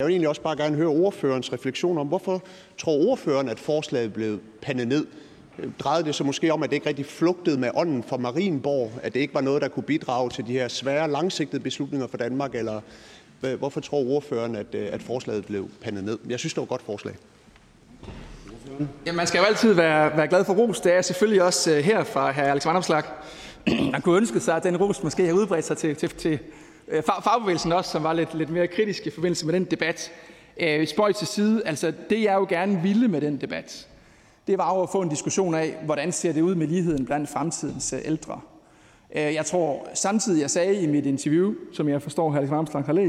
Jeg vil egentlig også bare gerne høre ordførerens refleksion om, hvorfor tror ordføreren, at forslaget blev pandet ned? Drejede det sig måske om, at det ikke rigtig flugtede med ånden fra Marienborg, at det ikke var noget, der kunne bidrage til de her svære langsigtede beslutninger for Danmark, eller hvorfor tror ordføreren, at, øh, at forslaget blev pandet ned? Jeg synes, det var et godt forslag. Ja, man skal jo altid være, være glad for ros. Det er selvfølgelig også øh, her fra hr. Alex Vanopslag. Man kunne ønske sig, at den ros måske har udbredt sig til, til, til Øh, fagbevægelsen også, som var lidt, lidt mere kritisk i forbindelse med den debat. Uh, spøj til side, altså det jeg jo gerne ville med den debat, det var jo at få en diskussion af, hvordan ser det ud med ligheden blandt fremtidens øh, ældre. Jeg tror samtidig, jeg sagde i mit interview, som jeg forstår, at Alex Vanopslag har læst,